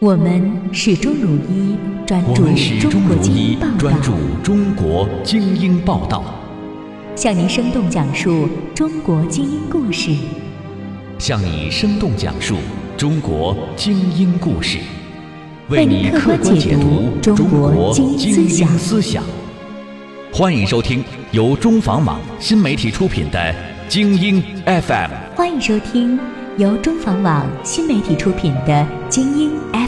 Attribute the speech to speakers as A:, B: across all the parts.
A: 我们始终如一，专注中国
B: 终如一
A: 精英报，道
B: 专，注中国精英报道，
A: 向您生动讲述中国精英故事。
B: 向你生动讲述中国精英故事，为你客
A: 观解
B: 读
A: 读中国
B: 国
A: 精英思想
B: 英思想。欢迎收听由中房网新媒体出品的《精英 FM》。
A: 欢迎收听由中房网新媒体出品的《精英 FM》。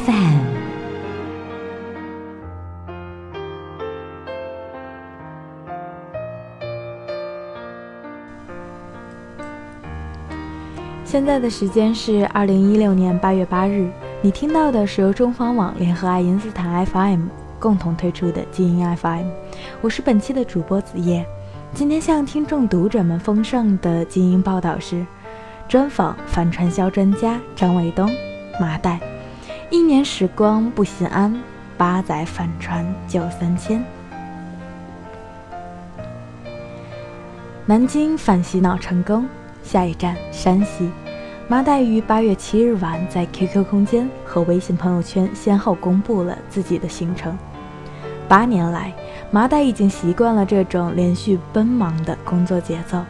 C: 现在的时间是二零一六年八月八日，你听到的是由中房网联合爱因斯坦 FM 共同推出的精英 FM，我是本期的主播子夜。今天向听众读者们奉上的精英报道是：专访反传销专家张卫东，麻袋，一年时光不心安，八载反传救三千。南京反洗脑成功，下一站山西。麻袋于八月七日晚在 QQ 空间和微信朋友圈先后公布了自己的行程。八年来，麻袋已经习惯了这种连续奔忙的工作节奏。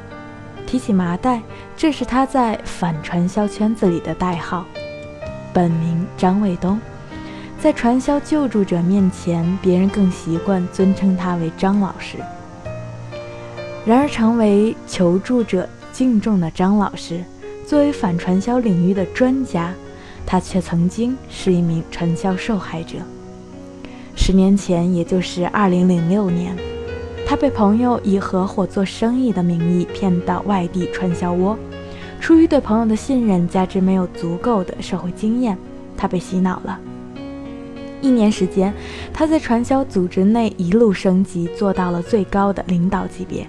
C: 提起麻袋，这是他在反传销圈子里的代号。本名张卫东，在传销救助者面前，别人更习惯尊称他为张老师。然而，成为求助者敬重的张老师，作为反传销领域的专家，他却曾经是一名传销受害者。十年前，也就是二零零六年，他被朋友以合伙做生意的名义骗到外地传销窝。出于对朋友的信任，加之没有足够的社会经验，他被洗脑了。一年时间，他在传销组织内一路升级，做到了最高的领导级别。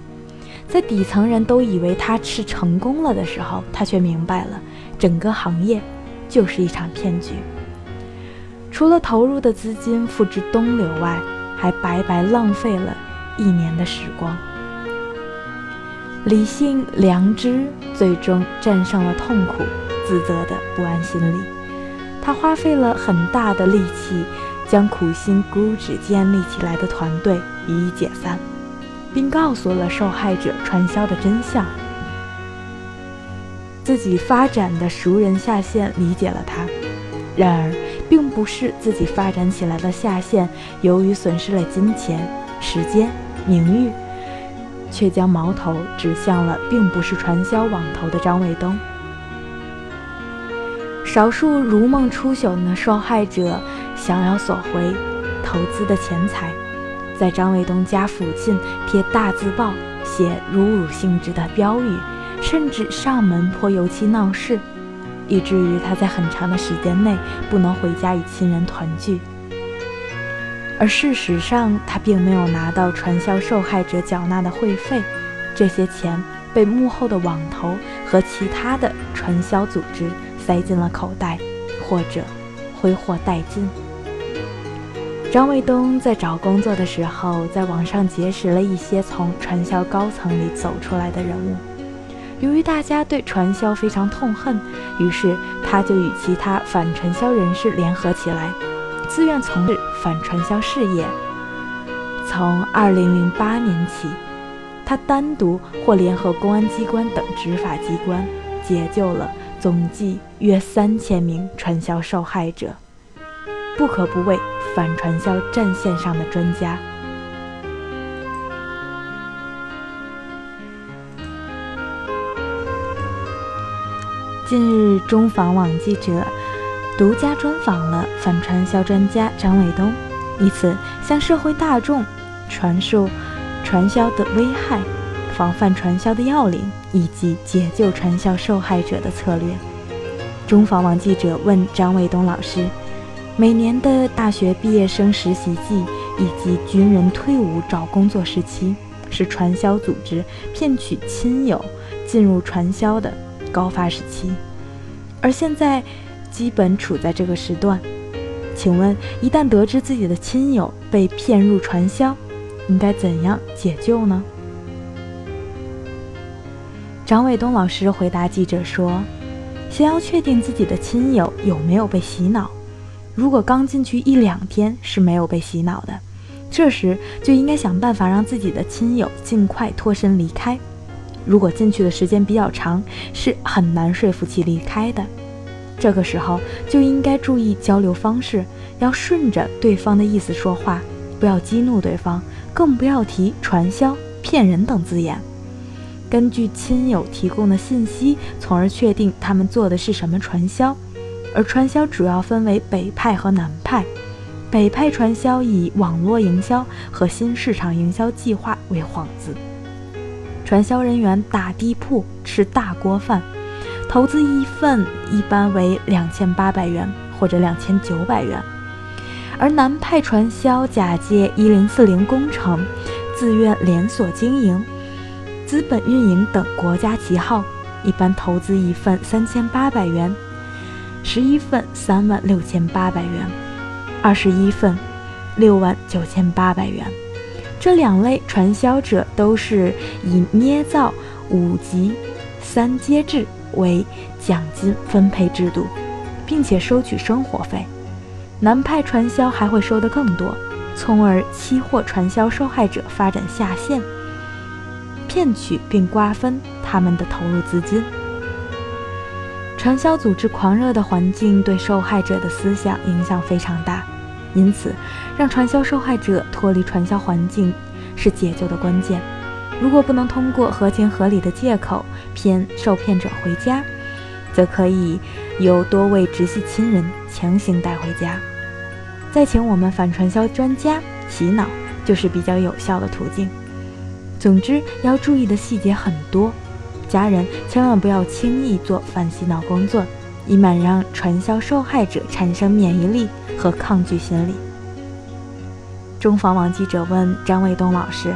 C: 在底层人都以为他是成功了的时候，他却明白了，整个行业就是一场骗局。除了投入的资金付之东流外，还白白浪费了一年的时光。理性、良知最终战胜了痛苦、自责的不安心理。他花费了很大的力气，将苦心孤诣建立起来的团队予以解散。并告诉了受害者传销的真相。自己发展的熟人下线理解了他，然而，并不是自己发展起来的下线，由于损失了金钱、时间、名誉，却将矛头指向了并不是传销网头的张卫东。少数如梦初醒的受害者想要索回投资的钱财。在张卫东家附近贴大字报，写侮辱性质的标语，甚至上门泼油漆闹事，以至于他在很长的时间内不能回家与亲人团聚。而事实上，他并没有拿到传销受害者缴纳的会费，这些钱被幕后的网头和其他的传销组织塞进了口袋，或者挥霍殆尽。张卫东在找工作的时候，在网上结识了一些从传销高层里走出来的人物。由于大家对传销非常痛恨，于是他就与其他反传销人士联合起来，自愿从事反传销事业。从2008年起，他单独或联合公安机关等执法机关，解救了总计约三千名传销受害者。不可不为反传销战线上的专家。近日，中访网记者独家专访了反传销专家张卫东，以此向社会大众传述传销的危害、防范传销的要领以及解救传销受害者的策略。中访网记者问张卫东老师。每年的大学毕业生实习季以及军人退伍找工作时期，是传销组织骗取亲友进入传销的高发时期，而现在基本处在这个时段。请问，一旦得知自己的亲友被骗入传销，应该怎样解救呢？张卫东老师回答记者说：“先要确定自己的亲友有没有被洗脑。”如果刚进去一两天是没有被洗脑的，这时就应该想办法让自己的亲友尽快脱身离开。如果进去的时间比较长，是很难说服其离开的。这个时候就应该注意交流方式，要顺着对方的意思说话，不要激怒对方，更不要提传销、骗人等字眼。根据亲友提供的信息，从而确定他们做的是什么传销。而传销主要分为北派和南派。北派传销以网络营销和新市场营销计划为幌子，传销人员打地铺、吃大锅饭，投资一份一般为两千八百元或者两千九百元。而南派传销假借一零四零工程、自愿连锁经营、资本运营等国家旗号，一般投资一份三千八百元。十一份三万六千八百元，二十一份六万九千八百元。这两类传销者都是以捏造五级三阶制为奖金分配制度，并且收取生活费。南派传销还会收得更多，从而期货传销受害者发展下线，骗取并瓜分他们的投入资金。传销组织狂热的环境对受害者的思想影响非常大，因此，让传销受害者脱离传销环境是解救的关键。如果不能通过合情合理的借口骗受骗者回家，则可以由多位直系亲人强行带回家，再请我们反传销专家洗脑，就是比较有效的途径。总之，要注意的细节很多。家人千万不要轻易做反洗脑工作，以免让传销受害者产生免疫力和抗拒心理。中房网记者问张卫东老师：“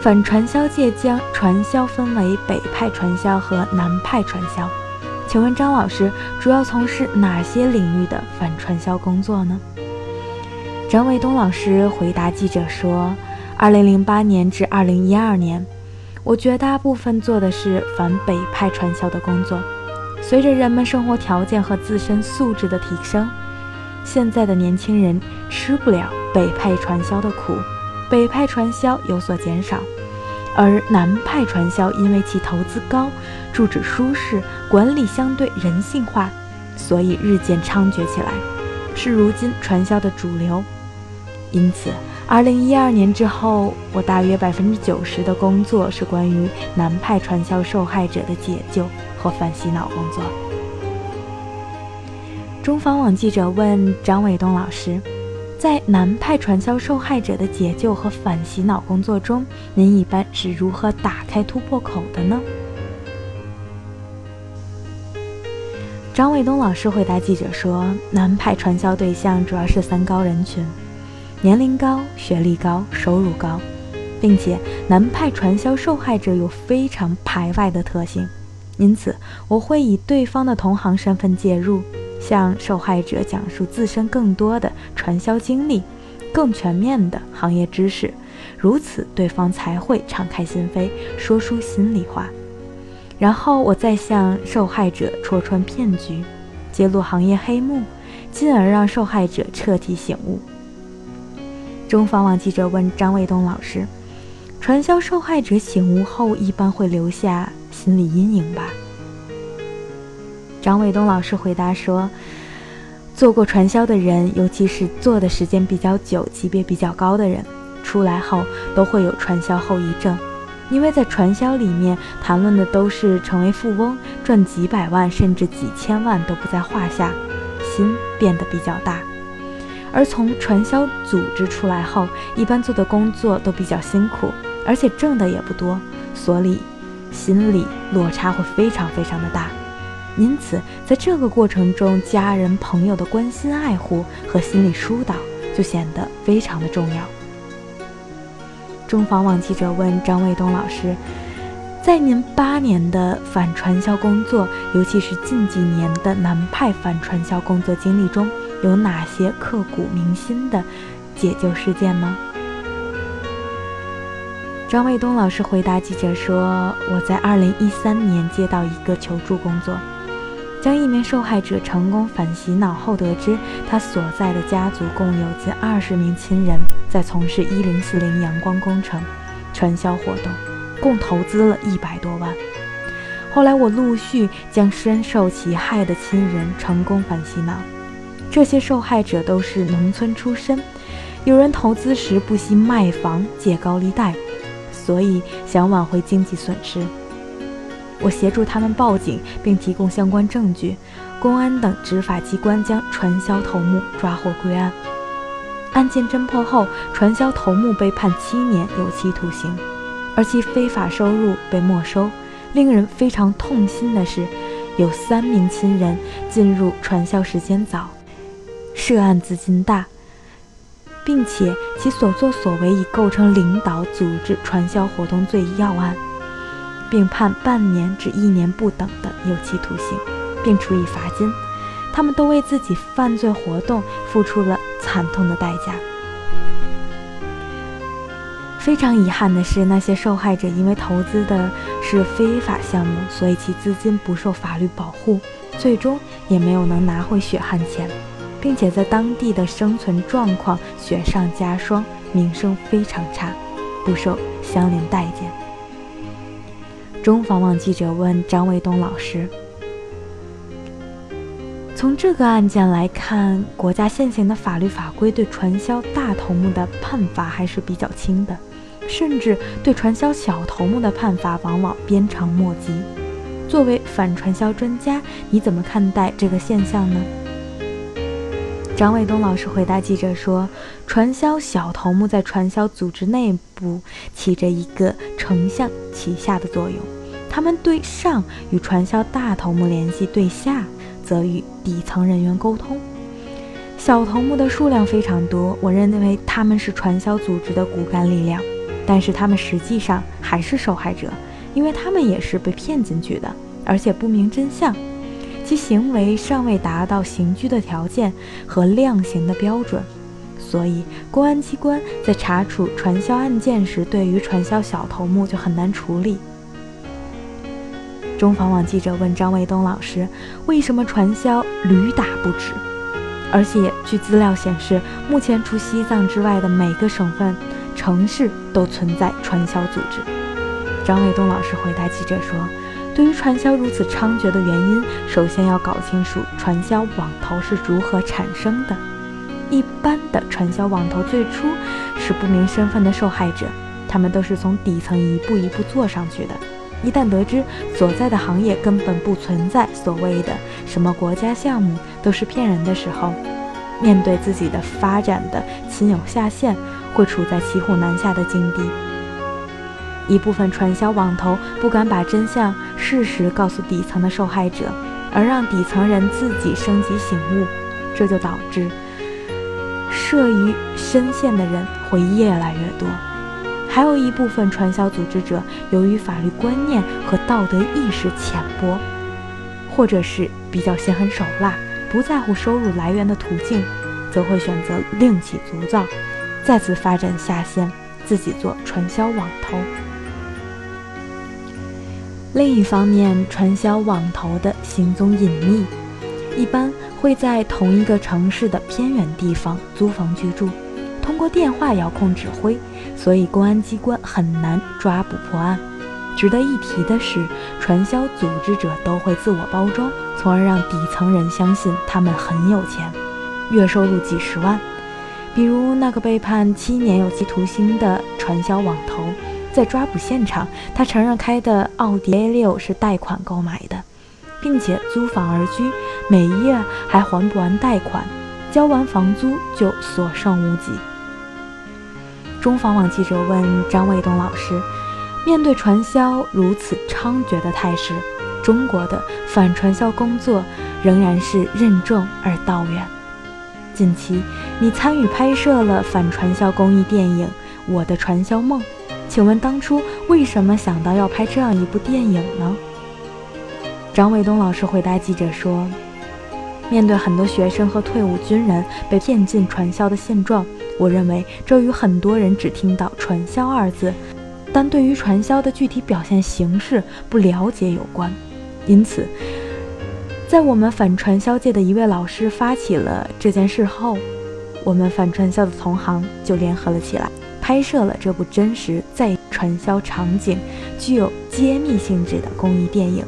C: 反传销界将传销分为北派传销和南派传销，请问张老师主要从事哪些领域的反传销工作呢？”张卫东老师回答记者说：“2008 年至2012年。”我绝大部分做的是反北派传销的工作。随着人们生活条件和自身素质的提升，现在的年轻人吃不了北派传销的苦，北派传销有所减少，而南派传销因为其投资高、住址舒适、管理相对人性化，所以日渐猖獗起来，是如今传销的主流。因此。二零一二年之后，我大约百分之九十的工作是关于南派传销受害者的解救和反洗脑工作。中房网记者问张伟东老师，在南派传销受害者的解救和反洗脑工作中，您一般是如何打开突破口的呢？张卫东老师回答记者说，南派传销对象主要是三高人群。年龄高、学历高、收入高，并且南派传销受害者有非常排外的特性，因此我会以对方的同行身份介入，向受害者讲述自身更多的传销经历、更全面的行业知识，如此对方才会敞开心扉，说出心里话。然后我再向受害者戳穿骗局，揭露行业黑幕，进而让受害者彻底醒悟。中房网记者问张卫东老师：“传销受害者醒悟后，一般会留下心理阴影吧？”张卫东老师回答说：“做过传销的人，尤其是做的时间比较久、级别比较高的人，出来后都会有传销后遗症，因为在传销里面谈论的都是成为富翁、赚几百万甚至几千万都不在话下，心变得比较大。”而从传销组织出来后，一般做的工作都比较辛苦，而且挣的也不多，所以心理落差会非常非常的大。因此，在这个过程中，家人朋友的关心爱护和心理疏导就显得非常的重要。中房网记者问张卫东老师，在您八年的反传销工作，尤其是近几年的南派反传销工作经历中，有哪些刻骨铭心的解救事件吗？张卫东老师回答记者说：“我在二零一三年接到一个求助工作，将一名受害者成功反洗脑后，得知他所在的家族共有近二十名亲人在从事一零四零阳光工程传销活动，共投资了一百多万。后来我陆续将深受其害的亲人成功反洗脑，这些受害者都是农村出身，有人投资时不惜卖房借高利贷，所以想挽回经济损失。我协助他们报警，并提供相关证据，公安等执法机关将传销头目抓获归案。案件侦破后，传销头目被判七年有期徒刑，而其非法收入被没收。令人非常痛心的是，有三名亲人进入传销时间早，涉案资金大，并且其所作所为已构成领导组织传销活动罪要案。并判半年至一年不等的有期徒刑，并处以罚金。他们都为自己犯罪活动付出了惨痛的代价。非常遗憾的是，那些受害者因为投资的是非法项目，所以其资金不受法律保护，最终也没有能拿回血汗钱，并且在当地的生存状况雪上加霜，名声非常差，不受乡邻待见。中访网记者问张卫东老师：“从这个案件来看，国家现行的法律法规对传销大头目的判罚还是比较轻的，甚至对传销小头目的判罚往往鞭长莫及。作为反传销专家，你怎么看待这个现象呢？”张卫东老师回答记者说：“传销小头目在传销组织内部起着一个承上启下的作用。”他们对上与传销大头目联系，对下则与底层人员沟通。小头目的数量非常多，我认为他们是传销组织的骨干力量，但是他们实际上还是受害者，因为他们也是被骗进去的，而且不明真相，其行为尚未达到刑拘的条件和量刑的标准，所以公安机关在查处传销案件时，对于传销小头目就很难处理。中房网记者问张卫东老师：“为什么传销屡打不止？而且据资料显示，目前除西藏之外的每个省份、城市都存在传销组织。”张卫东老师回答记者说：“对于传销如此猖獗的原因，首先要搞清楚传销网头是如何产生的。一般的传销网头最初是不明身份的受害者，他们都是从底层一步一步做上去的。”一旦得知所在的行业根本不存在所谓的什么国家项目，都是骗人的时候，面对自己的发展的亲友下线，会处在骑虎难下的境地。一部分传销网头不敢把真相、事实告诉底层的受害者，而让底层人自己升级醒悟，这就导致涉于深陷的人会越来越多。还有一部分传销组织者，由于法律观念和道德意识浅薄，或者是比较心狠手辣，不在乎收入来源的途径，则会选择另起炉灶，再次发展下线，自己做传销网头。另一方面，传销网头的行踪隐秘，一般会在同一个城市的偏远地方租房居住。通过电话遥控指挥，所以公安机关很难抓捕破案。值得一提的是，传销组织者都会自我包装，从而让底层人相信他们很有钱，月收入几十万。比如那个被判七年有期徒刑的传销网头，在抓捕现场，他承认开的奥迪 A6 是贷款购买的，并且租房而居，每月还还不完贷款，交完房租就所剩无几。中房网记者问张卫东老师：“面对传销如此猖獗的态势，中国的反传销工作仍然是任重而道远。近期你参与拍摄了反传销公益电影《我的传销梦》，请问当初为什么想到要拍这样一部电影呢？”张卫东老师回答记者说：“面对很多学生和退伍军人被骗进传销的现状。”我认为这与很多人只听到“传销”二字，但对于传销的具体表现形式不了解有关。因此，在我们反传销界的一位老师发起了这件事后，我们反传销的同行就联合了起来，拍摄了这部真实在传销场景、具有揭秘性质的公益电影。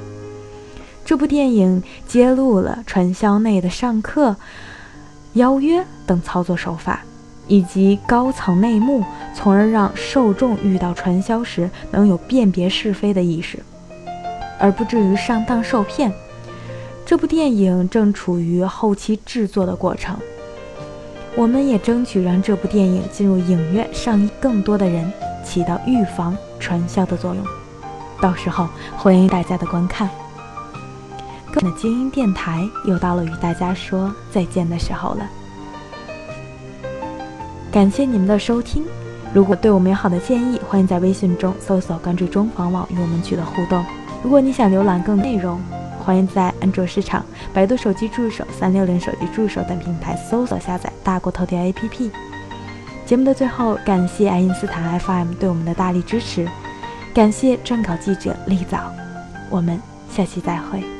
C: 这部电影揭露了传销内的上课、邀约等操作手法，以及高层内幕，从而让受众遇到传销时能有辨别是非的意识，而不至于上当受骗。这部电影正处于后期制作的过程，我们也争取让这部电影进入影院上映，更多的人起到预防传销的作用。到时候欢迎大家的观看。各位的精英电台又到了与大家说再见的时候了，感谢你们的收听。如果对我们有好的建议，欢迎在微信中搜索关注中房网与我们取得互动。如果你想浏览更多内容，欢迎在安卓市场、百度手机助手、三六零手机助手等平台搜索下载大国头条 APP。节目的最后，感谢爱因斯坦 FM 对我们的大力支持，感谢撰稿记者丽早，我们下期再会。